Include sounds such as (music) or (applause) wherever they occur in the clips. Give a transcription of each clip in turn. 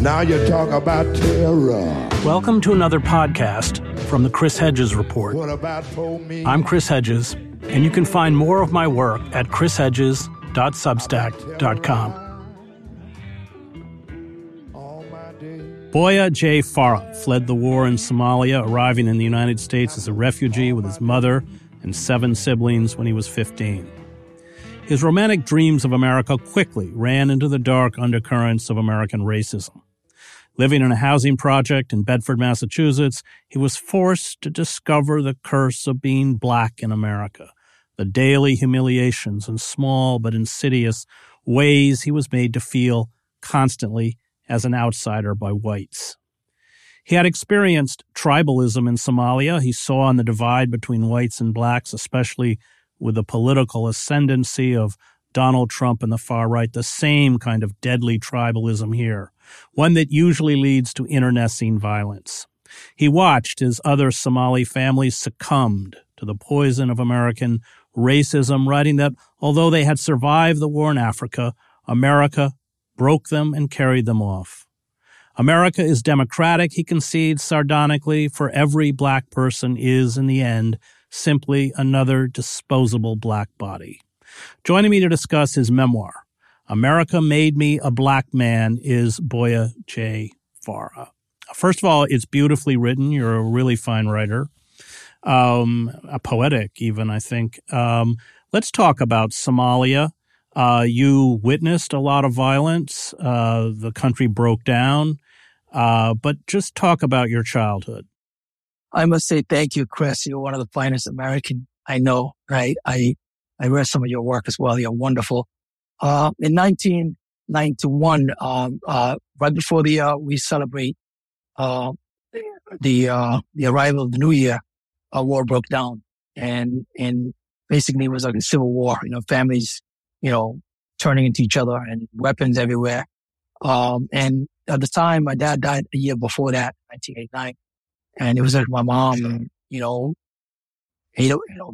Now you talk about terror. Welcome to another podcast from the Chris Hedges Report. What about for me? I'm Chris Hedges, and you can find more of my work at chrishedges.substack.com. All my days. Boyah J. Farah fled the war in Somalia, arriving in the United States as a refugee with his mother and seven siblings when he was 15. His romantic dreams of America quickly ran into the dark undercurrents of American racism. Living in a housing project in Bedford, Massachusetts, he was forced to discover the curse of being black in America, the daily humiliations and small but insidious ways he was made to feel constantly as an outsider by whites. He had experienced tribalism in Somalia. He saw on the divide between whites and blacks, especially with the political ascendancy of Donald Trump and the far right, the same kind of deadly tribalism here, one that usually leads to internecine violence. He watched as other Somali families succumbed to the poison of American racism, writing that although they had survived the war in Africa, America broke them and carried them off. America is democratic, he concedes sardonically, for every black person is, in the end, simply another disposable black body. Joining me to discuss his memoir, America Made Me a Black Man, is Boyah J. Farah. First of all, it's beautifully written. You're a really fine writer, um, a poetic even, I think. Um, let's talk about Somalia. Uh, you witnessed a lot of violence. Uh, the country broke down. Uh, but just talk about your childhood. I must say thank you, Chris. You're one of the finest American I know, right? I, I read some of your work as well. You're wonderful. Uh, in 1991, um, uh, right before the, uh, we celebrate, uh, the, uh, the arrival of the new year, a war broke down and, and basically it was like a civil war, you know, families, you know, turning into each other and weapons everywhere. Um, and at the time, my dad died a year before that, 1989. And it was like my mom, and, you know, you know, you know,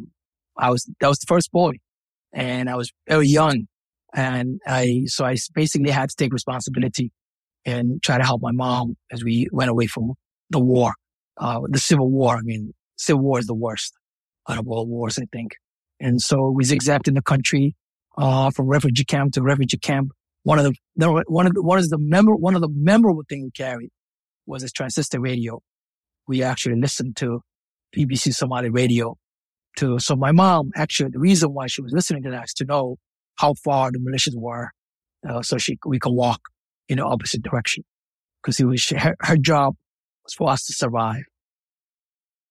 I was, that was the first boy and I was very young. And I, so I basically had to take responsibility and try to help my mom as we went away from the war, uh, the civil war. I mean, civil war is the worst out of all wars, I think. And so we zigzagged in the country, uh, from refugee camp to refugee camp. One of the, one of the, one of the memor, one of the memorable things we carried was this transistor radio. We actually listened to BBC Somali radio to, so my mom actually, the reason why she was listening to that is to know how far the militias were, uh, so she, we could walk in the opposite direction. Cause it was, her, her job was for us to survive.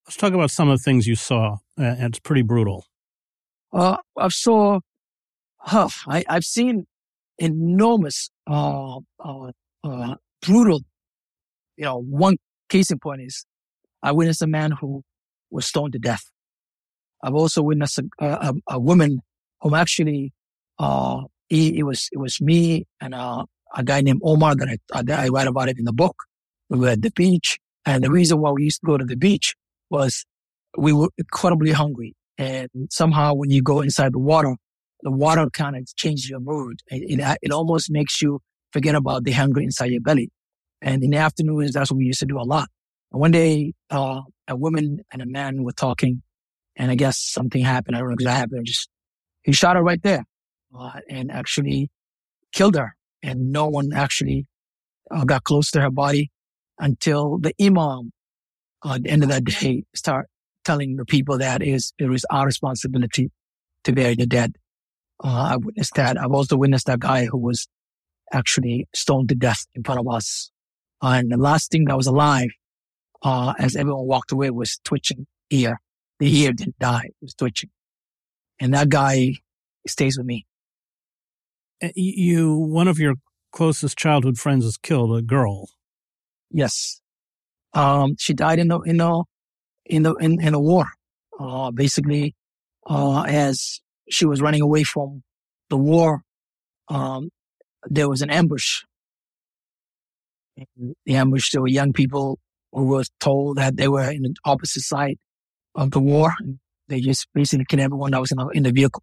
Let's talk about some of the things you saw. Uh, it's pretty brutal. Uh, I saw, huh, I, I've seen enormous, uh, uh, uh, brutal, you know, one case in point is I witnessed a man who was stoned to death. I've also witnessed a, a, a woman whom actually, uh, he, it was, it was me and, uh, a guy named Omar that I, that I write about it in the book. We were at the beach. And the reason why we used to go to the beach was we were incredibly hungry. And somehow when you go inside the water, the water kind of changes your mood. It, it, it, almost makes you forget about the hunger inside your belly. And in the afternoons, that's what we used to do a lot. And one day, uh, a woman and a man were talking and I guess something happened. I don't know exactly what happened. Just, he shot her right there, uh, and actually killed her. And no one actually uh, got close to her body until the imam, uh, at the end of that day, start telling the people that is, it is our responsibility to bury the dead. Uh, I witnessed that. I've also witnessed that guy who was actually stoned to death in front of us. And the last thing that was alive, uh, as everyone walked away was twitching ear. The ear didn't die. It was twitching. And that guy stays with me. Uh, You, one of your closest childhood friends was killed, a girl. Yes. Um, she died in the, in the, in the, in, in the war. Uh, basically, uh, as she was running away from the war, um, there was an ambush. In the ambush, there were young people who were told that they were in the opposite side of the war. And they just basically killed everyone that was in the, in the vehicle.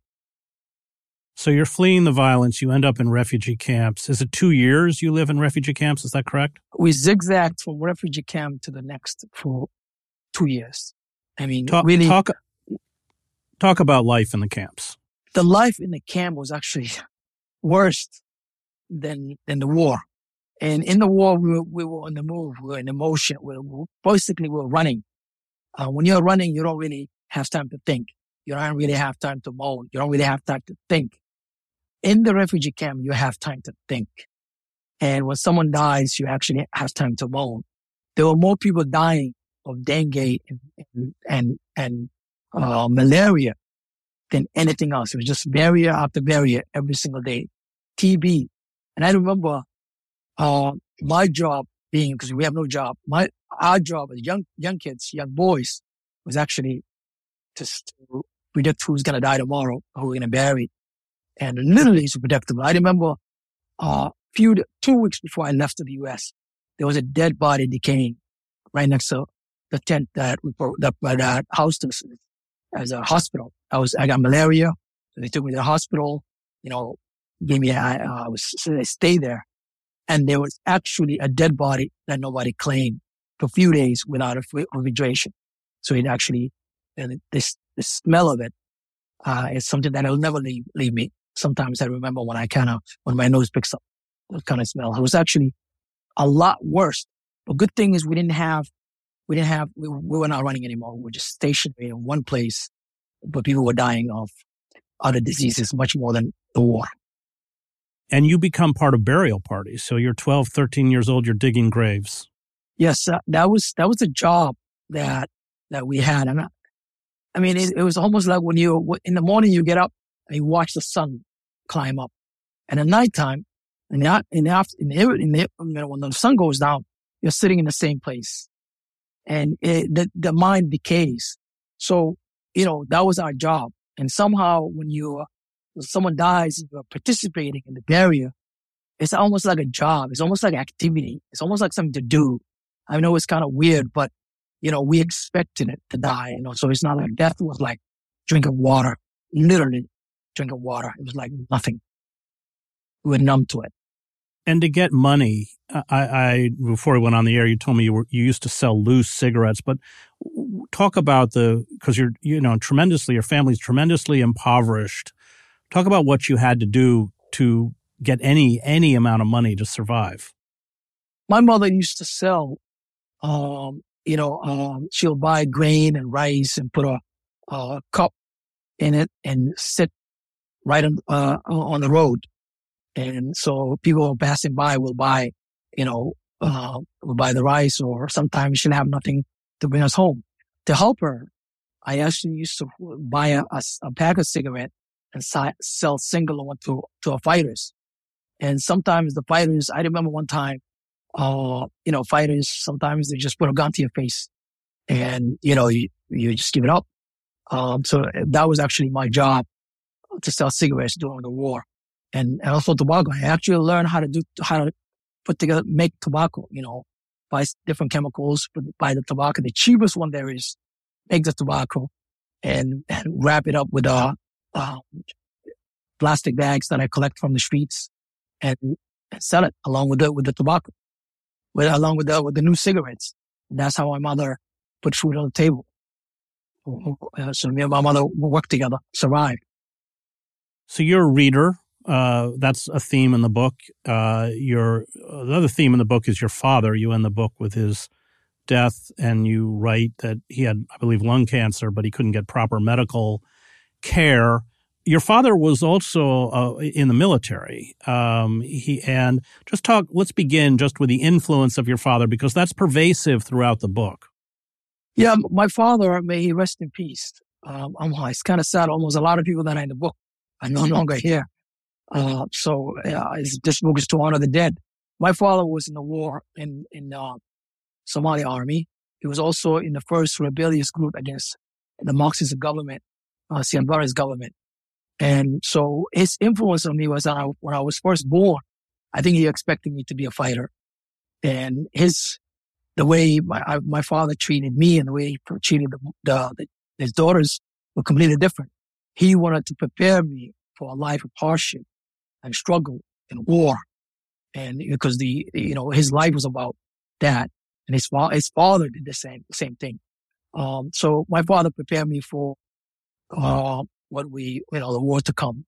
So you're fleeing the violence. You end up in refugee camps. Is it two years you live in refugee camps? Is that correct? We zigzagged from refugee camp to the next for two years. I mean, talk, really, talk, talk about life in the camps. The life in the camp was actually (laughs) worse than than the war. And in the war, we were, we were on the move. We were in motion. We were, basically, we were running. Uh, when you're running, you don't really have time to think. You don't really have time to moan. You don't really have time to think in the refugee camp, you have time to think. And when someone dies, you actually have time to mourn. There were more people dying of dengue and, and, and, uh, malaria than anything else. It was just barrier after barrier every single day. TB. And I remember, uh, my job being, because we have no job, my, our job as young, young kids, young boys was actually to predict who's going to die tomorrow, who we're going to bury and literally it's predictable. I remember a uh, few, two weeks before I left to the U.S., there was a dead body decaying right next to the tent that we, that, that housed us as a hospital. I was, I got malaria. So they took me to the hospital, you know, gave me, I, uh, was, I stayed there and there was actually a dead body that nobody claimed for a few days without a refrigeration. So it actually, and this, the smell of it, uh, is something that will never leave, leave me sometimes I remember when I kind of, when my nose picks up that kind of smell. It was actually a lot worse. But good thing is we didn't have, we didn't have, we, we were not running anymore. We were just stationary in one place, but people were dying of other diseases much more than the war. And you become part of burial parties. So you're 12, 13 years old, you're digging graves. Yes, uh, that was, that was a job that, that we had. And I, I mean, it, it was almost like when you, in the morning you get up and you watch the sun climb up. And at nighttime, in the, in the, after, in the, in the, when the sun goes down, you're sitting in the same place and it, the, the mind decays. So, you know, that was our job. And somehow when you, someone dies and you're participating in the burial, it's almost like a job. It's almost like activity. It's almost like something to do. I know it's kind of weird, but you know, we expected it to die, you know, so it's not like death was like drinking water, literally drinking water. It was like nothing. We were numb to it. And to get money, I, I before we went on the air, you told me you were you used to sell loose cigarettes. But talk about the because you're you know tremendously your family's tremendously impoverished. Talk about what you had to do to get any any amount of money to survive. My mother used to sell, um, you know, um, she'll buy grain and rice and put a, a cup in it and sit right on, uh, on the road. And so people passing by will buy, you know, uh, will buy the rice or sometimes she'll have nothing to bring us home. To help her, I actually used to buy a, a, a pack of cigarette and si- sell single one to, to our fighters. And sometimes the fighters, I remember one time, uh, you know, fighters, sometimes they just put a gun to your face and, you know, you, you just give it up. Um, so that was actually my job to sell cigarettes during the war and, and also tobacco. I actually learned how to do, how to put together, make tobacco, you know, buy different chemicals, buy the tobacco. The cheapest one there is make the tobacco and, and wrap it up with, uh, uh, plastic bags that I collect from the streets and, sell it along with the, with the tobacco, with, along with the, with the new cigarettes. And that's how my mother put food on the table. So me and my mother worked together, survived. So you're a reader. Uh, that's a theme in the book. Uh, your uh, the other theme in the book is your father. You end the book with his death, and you write that he had, I believe, lung cancer, but he couldn't get proper medical care. Your father was also uh, in the military. Um, he and just talk. Let's begin just with the influence of your father because that's pervasive throughout the book. Yeah, my father, may he rest in peace. Um, it's kind of sad. Almost a lot of people that are in the book are no (laughs) longer here. Uh, so uh, this book is to honor the dead. My father was in the war in in uh, Somali army. He was also in the first rebellious group against the Marxist government, uh, Siad Barre's government. And so his influence on me was that I, when I was first born, I think he expected me to be a fighter. And his, the way my, I, my father treated me and the way he treated the, the, his daughters were completely different he wanted to prepare me for a life of hardship and struggle and war. And because the, you know, his life was about that. And his, fa- his father did the same, same thing. Um, so my father prepared me for, uh, what we, you know, the war to come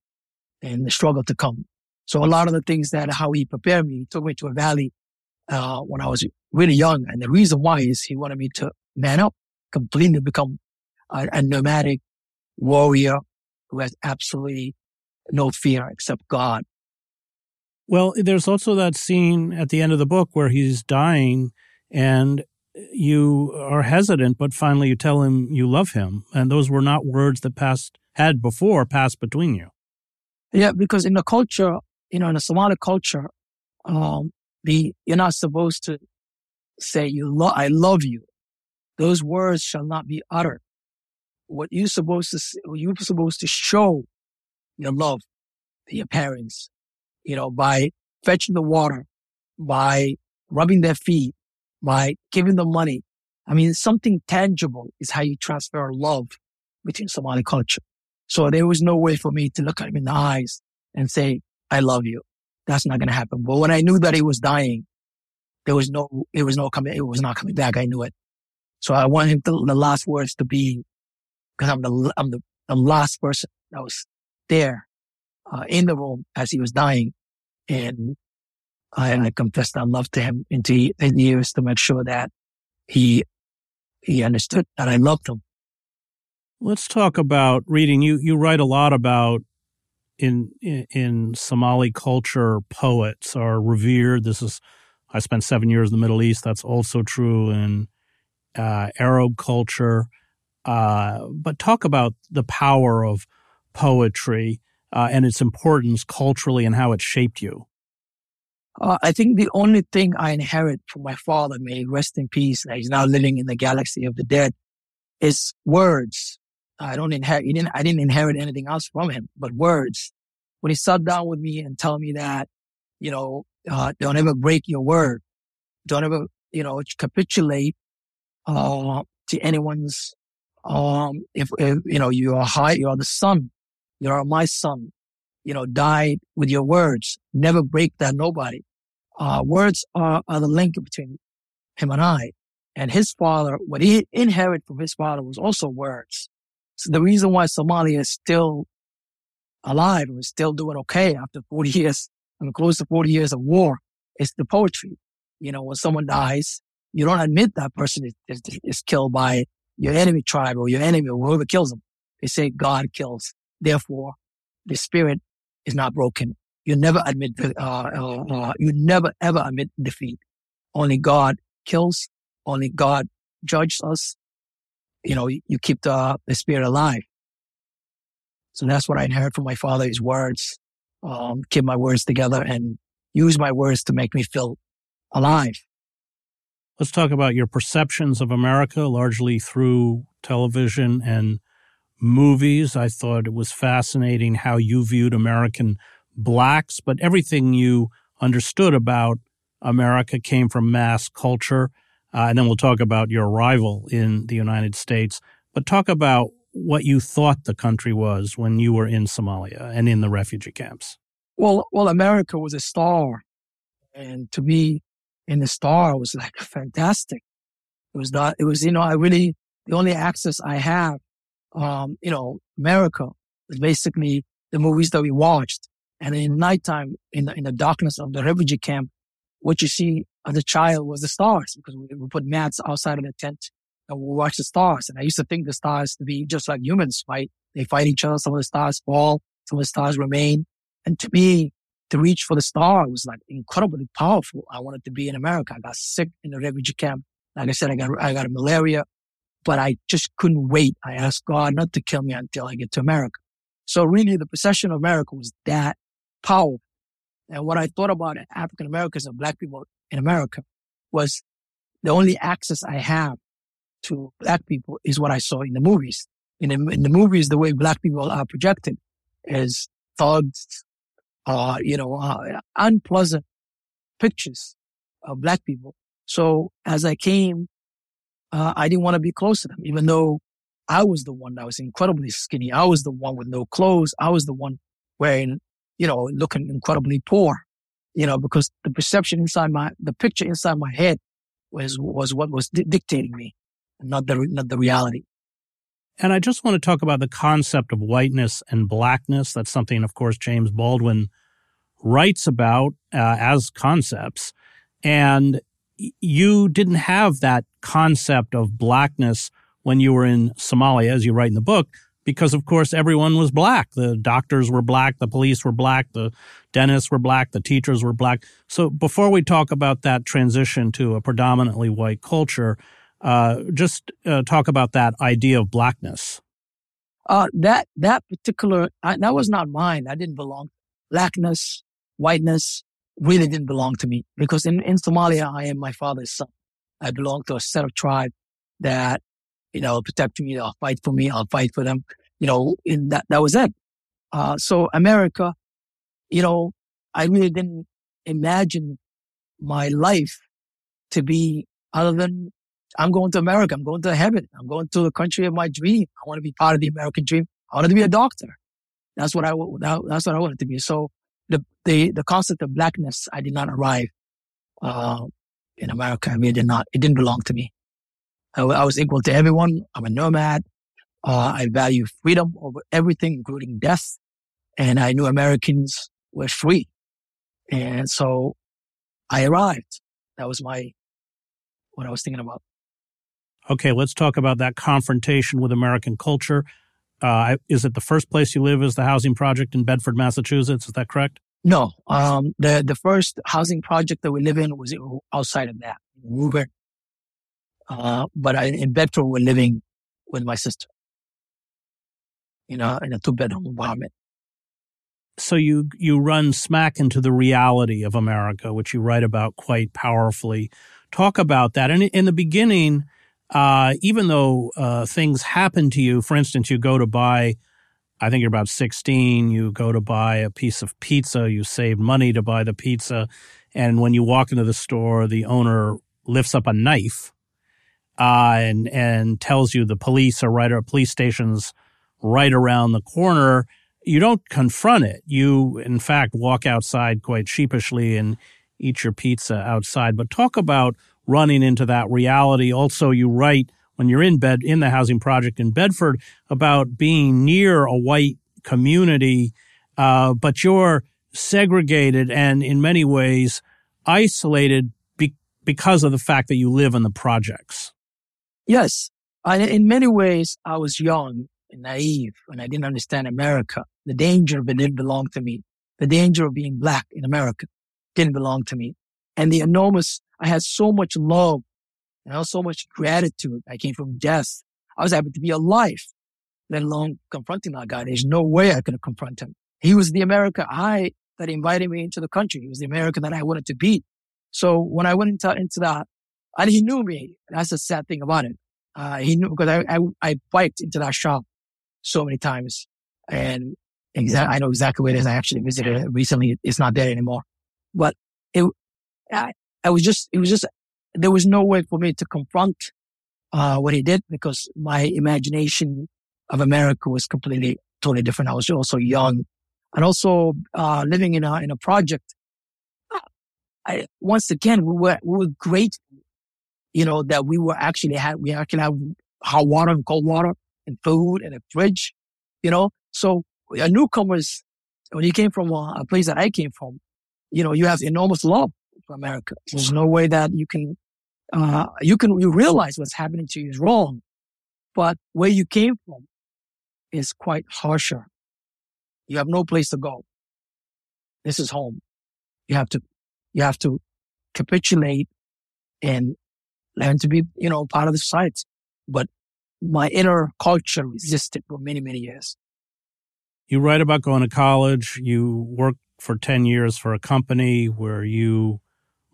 and the struggle to come. So a lot of the things that how he prepared me, he took me to a valley, uh, when I was really young. And the reason why is he wanted me to man up, completely become a, a nomadic warrior who has absolutely no fear except God. Well, there's also that scene at the end of the book where he's dying and you are hesitant, but finally you tell him you love him. And those were not words that passed, had before passed between you. Yeah, because in the culture, you know, in the Somali culture, um, the, you're not supposed to say you love, I love you. Those words shall not be uttered. What you're supposed to, you're supposed to show your love to your parents, you know, by fetching the water, by rubbing their feet, by giving them money. I mean, something tangible is how you transfer love between Somali culture. So there was no way for me to look at him in the eyes and say, I love you. That's not going to happen. But when I knew that he was dying, there was no, it was no coming, it was not coming back. I knew it. So I want him to, the last words to be, because I'm the, I'm the, the last person that was there, uh, in the room as he was dying. And and I confessed our love to him in the years to make sure that he, he understood that I loved him. Let's talk about reading. You, you write a lot about in, in, in Somali culture, poets are revered. This is, I spent seven years in the Middle East. That's also true in uh, Arab culture. Uh, but talk about the power of poetry uh, and its importance culturally and how it shaped you. Uh, I think the only thing I inherit from my father, may rest in peace, he's now living in the galaxy of the dead, is words. I don't inherit, didn't, I didn't inherit anything else from him, but words. When he sat down with me and tell me that, you know, uh, don't ever break your word. Don't ever, you know, capitulate, uh, to anyone's, um, if, if, you know, you are high, you are the son, you are my son, you know, died with your words. Never break that nobody. Uh, words are, are the link between him and I. And his father, what he inherited from his father was also words. So the reason why Somalia is still alive and is still doing okay after 40 years, and close to 40 years of war is the poetry. You know, when someone dies, you don't admit that person is, is, is killed by your enemy tribe or your enemy or whoever kills them. They say God kills. Therefore, the spirit is not broken. You never admit, uh, uh, uh, you never ever admit defeat. Only God kills. Only God judges us. You know, you keep the, the spirit alive. So that's what I inherit from my father, his words, um, keep my words together and use my words to make me feel alive. Let's talk about your perceptions of America, largely through television and movies. I thought it was fascinating how you viewed American blacks, but everything you understood about America came from mass culture. Uh, and then we'll talk about your arrival in the United States. But talk about what you thought the country was when you were in Somalia and in the refugee camps. Well, well, America was a star. And to be in the star was like (laughs) fantastic. It was not, it was, you know, I really, the only access I have um, you know, America basically the movies that we watched. And in nighttime, in the, in the darkness of the refugee camp, what you see as a child was the stars because we, we put mats outside of the tent and we watch the stars. And I used to think the stars to be just like humans right? They fight each other. Some of the stars fall. Some of the stars remain. And to me, to reach for the star was like incredibly powerful. I wanted to be in America. I got sick in the refugee camp. Like I said, I got, I got malaria but I just couldn't wait. I asked God not to kill me until I get to America. So really the possession of America was that powerful. And what I thought about African Americans and black people in America was the only access I have to black people is what I saw in the movies. In the, in the movies, the way black people are projected is thugs, uh, you know, uh, unpleasant pictures of black people. So as I came uh, I didn't want to be close to them, even though I was the one that was incredibly skinny. I was the one with no clothes. I was the one wearing, you know, looking incredibly poor, you know, because the perception inside my, the picture inside my head was, was what was di- dictating me, not the, not the reality. And I just want to talk about the concept of whiteness and blackness. That's something, of course, James Baldwin writes about uh, as concepts. And you didn't have that concept of blackness when you were in Somalia, as you write in the book, because of course everyone was black. The doctors were black, the police were black, the dentists were black, the teachers were black. So before we talk about that transition to a predominantly white culture, uh, just uh, talk about that idea of blackness. Uh, that that particular I, that was not mine. I didn't belong. Blackness, whiteness really didn't belong to me because in, in Somalia I am my father's son. I belong to a set of tribe that you know protect me. I'll fight for me. I'll fight for them. You know, in that that was it. Uh, so America, you know, I really didn't imagine my life to be other than I'm going to America. I'm going to heaven. I'm going to the country of my dream. I want to be part of the American dream. I wanted to be a doctor. That's what I, that, that's what I wanted to be. So the, the, the concept of blackness, I did not arrive, uh, in America. It did not, it didn't belong to me. I, I was equal to everyone. I'm a nomad. Uh, I value freedom over everything, including death. And I knew Americans were free. And so I arrived. That was my, what I was thinking about. Okay, let's talk about that confrontation with American culture. Uh, is it the first place you live is the housing project in Bedford, Massachusetts? Is that correct? No. Um, the, the first housing project that we live in was outside of that, Woburn. Uh, but I, in Bedford, we're living with my sister, you know, in a two bedroom apartment. So you, you run smack into the reality of America, which you write about quite powerfully. Talk about that. And in the beginning, uh, even though uh, things happen to you, for instance, you go to buy, I think you're about 16, you go to buy a piece of pizza, you save money to buy the pizza. And when you walk into the store, the owner lifts up a knife uh, and, and tells you the police are right, or police station's right around the corner. You don't confront it. You, in fact, walk outside quite sheepishly and eat your pizza outside. But talk about running into that reality. Also, you write when you're in bed in the housing project in Bedford about being near a white community, uh, but you're segregated and in many ways isolated be- because of the fact that you live in the projects. Yes. I, in many ways, I was young and naive and I didn't understand America. The danger of it didn't belong to me. The danger of being black in America didn't belong to me. And the enormous I had so much love I was so much gratitude. I came from death. I was able to be alive, let alone confronting that guy. There's no way I could confront him. He was the America I that invited me into the country. He was the America that I wanted to be. So when I went into, into that, and he knew me. That's the sad thing about it. Uh, he knew because I, I, I biked into that shop so many times and exa- I know exactly where it is. I actually visited it recently. It's not there anymore, but it, I, I was just, it was just, there was no way for me to confront, uh, what he did because my imagination of America was completely, totally different. I was also young and also, uh, living in a, in a project. I, once again, we were, we were great, you know, that we were actually had, we actually have hot water and cold water and food and a fridge, you know, so a newcomers, when you came from a, a place that I came from, you know, you have enormous love for America. There's no way that you can, uh, you can, you realize what's happening to you is wrong, but where you came from is quite harsher. You have no place to go. This is home. You have to, you have to capitulate and learn to be, you know, part of the society. But my inner culture resisted for many, many years. You write about going to college. You work for 10 years for a company where you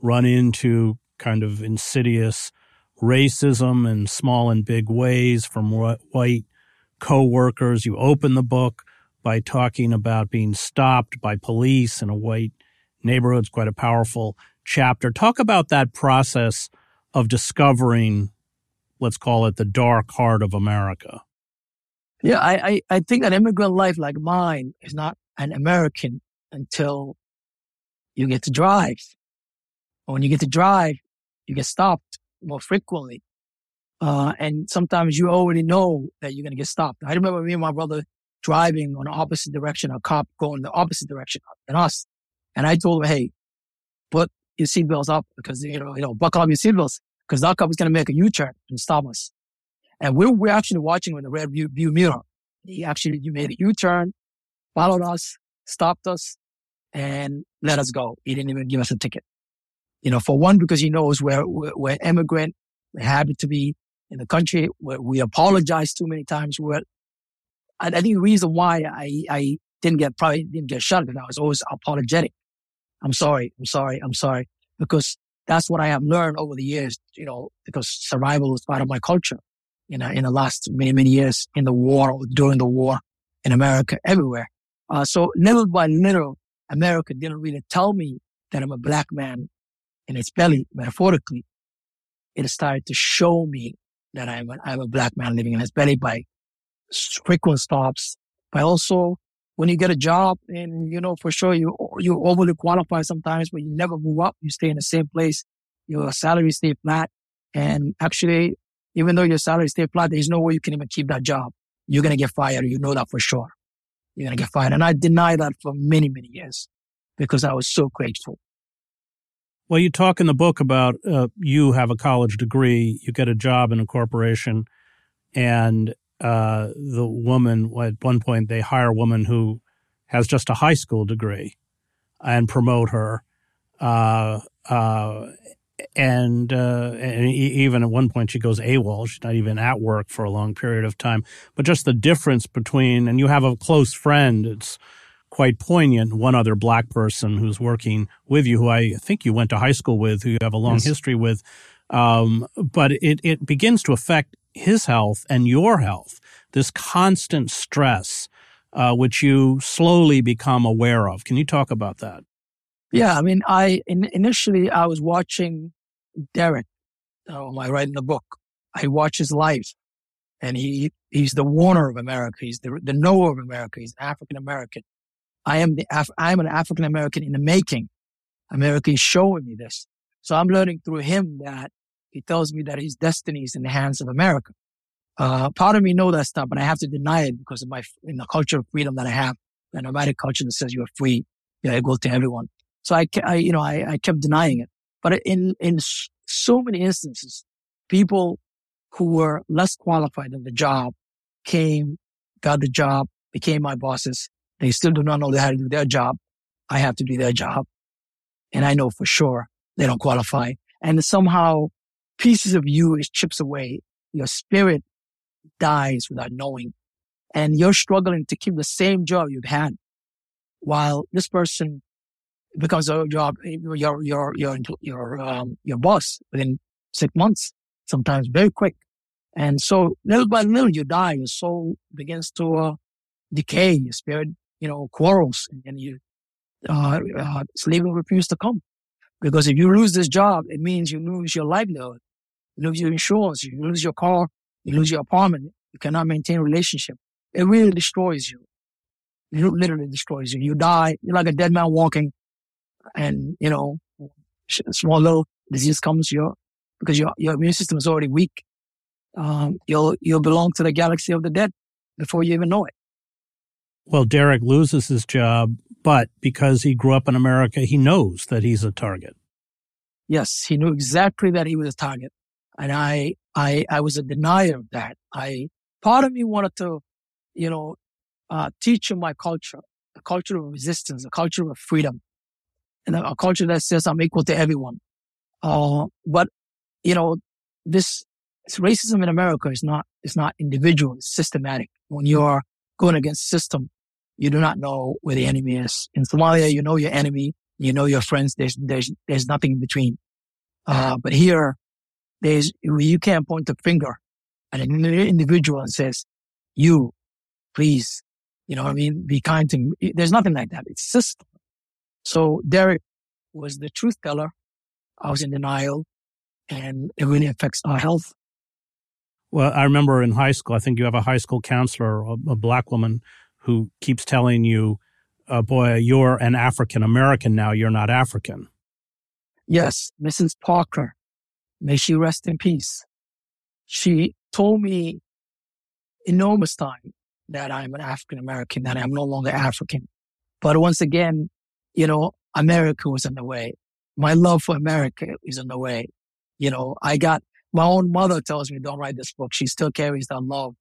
run into kind of insidious racism in small and big ways from white co-workers. You open the book by talking about being stopped by police in a white neighborhood. It's quite a powerful chapter. Talk about that process of discovering, let's call it the dark heart of America. Yeah, I, I, I think that immigrant life like mine is not an American until you get to drive. When you get to drive, you get stopped more frequently. Uh, and sometimes you already know that you're going to get stopped. I remember me and my brother driving on the opposite direction, a cop going the opposite direction than us. And I told him, Hey, put your seatbelts up because, you know, you know, buckle up your seatbelts because that cop is going to make a U-turn and stop us. And we're, we're actually watching with the rear view, view mirror. He actually, you made a U-turn, followed us, stopped us and let us go. He didn't even give us a ticket. You know, for one, because he knows we're, we're, immigrant. We're happy to be in the country. We apologize too many times. We're, I, think the reason why I, I didn't get, probably didn't get shot because I was always apologetic. I'm sorry. I'm sorry. I'm sorry. Because that's what I have learned over the years, you know, because survival is part of my culture. You know, in the last many, many years in the war, during the war in America, everywhere. Uh, so little by little, America didn't really tell me that I'm a black man in its belly, metaphorically. It started to show me that I'm a, I'm a black man living in its belly by frequent stops, by also when you get a job and, you know, for sure you, you overly qualify sometimes, but you never move up. You stay in the same place. Your salary stay flat. And actually, even though your salary stay flat, there's no way you can even keep that job. You're to get fired. You know that for sure. You're to get fired. And I denied that for many, many years because I was so grateful. Well, you talk in the book about uh, you have a college degree, you get a job in a corporation, and uh, the woman, at one point, they hire a woman who has just a high school degree and promote her. Uh, uh and, uh, and even at one point she goes AWOL. She's not even at work for a long period of time. But just the difference between, and you have a close friend. It's quite poignant. One other black person who's working with you, who I think you went to high school with, who you have a long yes. history with. Um, but it, it begins to affect his health and your health. This constant stress, uh, which you slowly become aware of. Can you talk about that? Yeah, I mean, I in, initially I was watching Derek. Oh, I write in the book. I watch his life, and he he's the Warner of America. He's the the Noah of America. He's African American. I am the Af- I am an African American in the making. America is showing me this, so I'm learning through him that he tells me that his destiny is in the hands of America. Uh, part of me know that stuff, but I have to deny it because of my in the culture of freedom that I have, the nomadic culture that says you are free, you're equal to everyone. So I, I you know, I, I kept denying it. But in, in so many instances, people who were less qualified in the job came, got the job, became my bosses. They still do not know how to do their job. I have to do their job. And I know for sure they don't qualify. And somehow pieces of you is chips away. Your spirit dies without knowing. And you're struggling to keep the same job you've had while this person becomes a job, your, your, your, your, um, your boss within six months, sometimes very quick. And so little by little you die, your soul begins to, uh, decay, your spirit, you know, quarrels and you, uh, uh, slavery refuses to come. Because if you lose this job, it means you lose your livelihood, you lose your insurance, you lose your car, you lose your apartment, you cannot maintain a relationship. It really destroys you. It literally destroys you. You die, you're like a dead man walking and you know, small little disease comes your because your your immune system is already weak. Um, you'll you'll belong to the galaxy of the dead before you even know it. Well, Derek loses his job, but because he grew up in America, he knows that he's a target. Yes, he knew exactly that he was a target, and I I I was a denier of that. I part of me wanted to, you know, uh, teach him my culture, a culture of resistance, a culture of freedom, and a culture that says I'm equal to everyone. Uh, but you know, this racism in America is not is not individual; it's systematic. When you're going against system, you do not know where the enemy is. In Somalia, you know your enemy, you know your friends. There's there's there's nothing in between. Uh, but here, there's you can't point the finger at an individual and says, "You, please," you know what I mean. Be kind to me. There's nothing like that. It's system. So Derek was the truth teller. I was in denial and it really affects our health. Well, I remember in high school, I think you have a high school counselor, a, a black woman who keeps telling you, uh, boy, you're an African American now. You're not African. Yes, Mrs. Parker, may she rest in peace. She told me enormous time that I'm an African American, that I'm no longer African. But once again, you know, America was in the way. My love for America is in the way. You know, I got my own mother tells me don't write this book. She still carries that love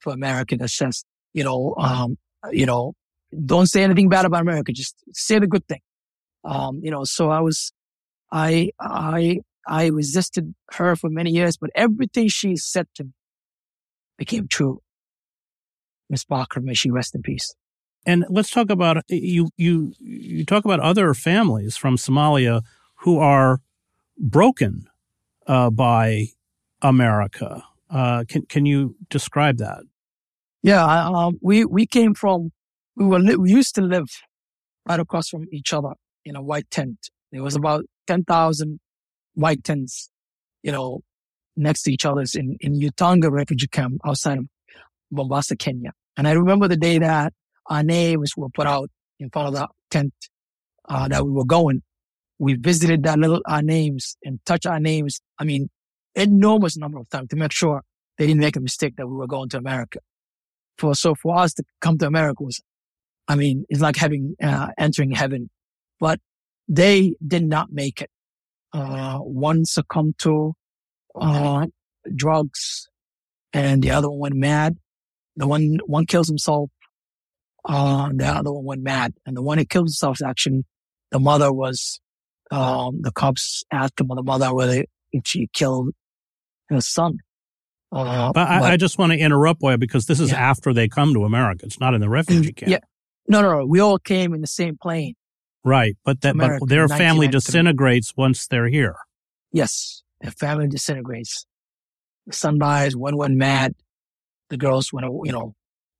for America that says, you know, um, you know, don't say anything bad about America. Just say the good thing. Um, you know, so I was, I, I, I resisted her for many years, but everything she said to me became true. Miss Parker, may she rest in peace. And let's talk about you. You you talk about other families from Somalia who are broken uh, by America. Uh, can can you describe that? Yeah, um, we we came from we were li- we used to live right across from each other in a white tent. There was about ten thousand white tents, you know, next to each other in in Utange refugee camp outside of Mombasa, Kenya. And I remember the day that our names were put out in front of the tent uh, that we were going. We visited that little our names and touched our names. I mean, enormous number of times to make sure they didn't make a mistake that we were going to America. For so for us to come to America was, I mean, it's like having uh, entering heaven. But they did not make it. Uh, one succumbed to uh, drugs, and the other one went mad. The one one kills himself. Uh, the other one went mad, and the one that killed himself is actually the mother was. Um, the cops asked him, the mother whether if she killed her son. Uh, but, I, but I, just want to interrupt, boy, because this is yeah. after they come to America. It's not in the refugee camp. Yeah, no, no, no. We all came in the same plane. Right, but that America, but their family disintegrates once they're here. Yes, their family disintegrates. The son dies. One went mad. The girls went, you know,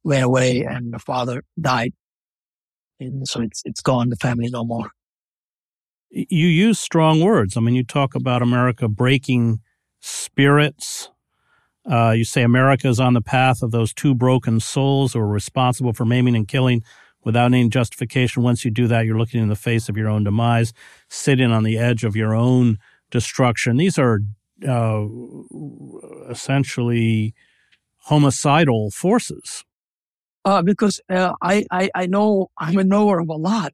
ran away, and the father died. And so it's it's gone. The family no more you use strong words. I mean, you talk about America breaking spirits. Uh, you say America is on the path of those two broken souls who are responsible for maiming and killing without any justification. Once you do that, you're looking in the face of your own demise, sitting on the edge of your own destruction. These are uh, essentially homicidal forces. Uh, because uh, I, I, I know I'm a knower of a lot.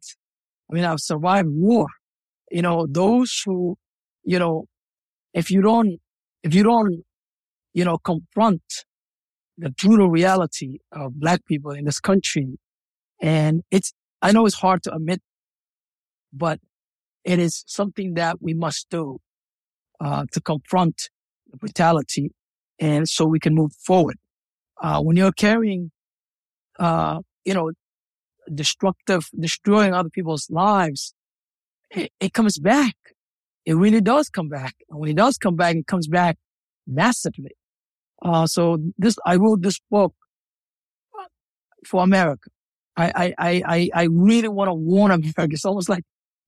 I mean, I've survived war you know, those who, you know, if you don't, if you don't, you know, confront the brutal reality of black people in this country, and it's, I know it's hard to admit, but it is something that we must do, uh, to confront the brutality and so we can move forward. Uh, when you're carrying, uh, you know, destructive, destroying other people's lives, it, it comes back. It really does come back. And when it does come back, it comes back massively. Uh, so this, I wrote this book for America. I, I, I, I really want to warn America. It's almost like,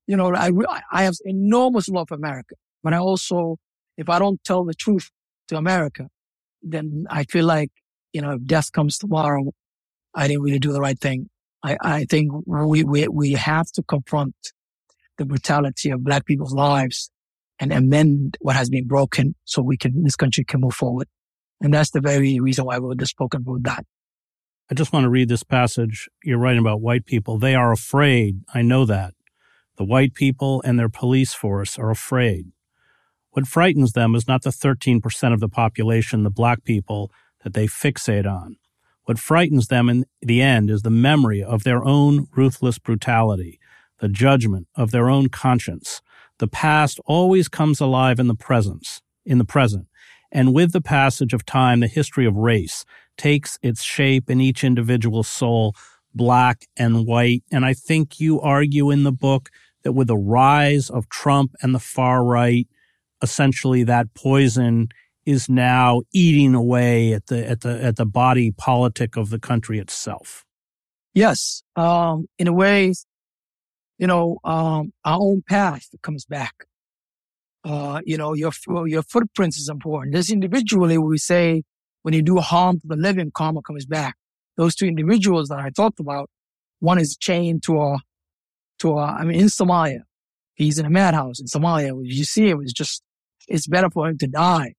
you know, I, I have enormous love for America, but I also, if I don't tell the truth to America, then I feel like, you know, if death comes tomorrow, I didn't really do the right thing. I, I think we, we, we have to confront the brutality of black people's lives and amend what has been broken so we can, this country can move forward. And that's the very reason why I wrote this book about that. I just want to read this passage. You're writing about white people. They are afraid. I know that. The white people and their police force are afraid. What frightens them is not the 13% of the population, the black people, that they fixate on. What frightens them in the end is the memory of their own ruthless brutality, the judgment of their own conscience. The past always comes alive in the presence, in the present. And with the passage of time, the history of race takes its shape in each individual soul, black and white. And I think you argue in the book that with the rise of Trump and the far right, essentially that poison is now eating away at the at the at the body politic of the country itself. Yes, um, in a way, you know, um, our own path comes back. Uh, you know, your, your footprints is important. This individually, we say when you do harm to the living, karma comes back. Those two individuals that I talked about, One is chained to a, to a, I mean, in Somalia, he's in a madhouse in Somalia. You see it was just, it's better for him to die.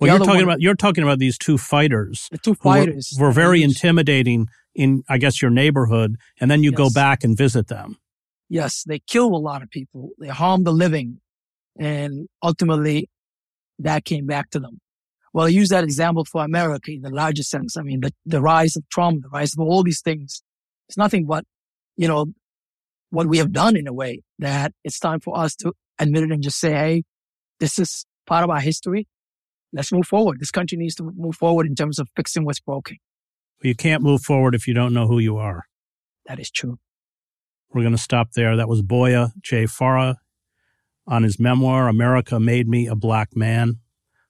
Well, The you're talking one- about you're talking about these two fighters The two who were- fighters were, very intimidating in I guess your neighborhood, and then you go back and visit them. Yes, they kill a lot of people. They harm the living. And ultimately that came back to them. Well, I use that example for America in the larger sense. I mean, the, the rise of Trump, the rise of all these things. It's nothing but, you know, what we have done in a way that it's time for us to admit it and just say, Hey, this is part of our history. Let's move forward. This country needs to move forward in terms of fixing what's broken. You can't move forward if you don't know who you are. That is true. We're going to stop there. That was Boyah J. Farah on his memoir, America Made Me a Black Man.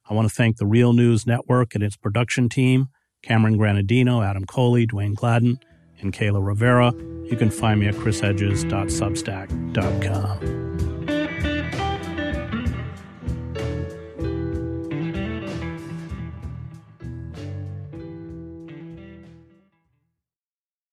I want to thank the Real News Network and its production team, Cameron Granadino, Adam Coley, Dwayne Gladden, and Kayla Rivera. You can find me at chrishedges.substack.com.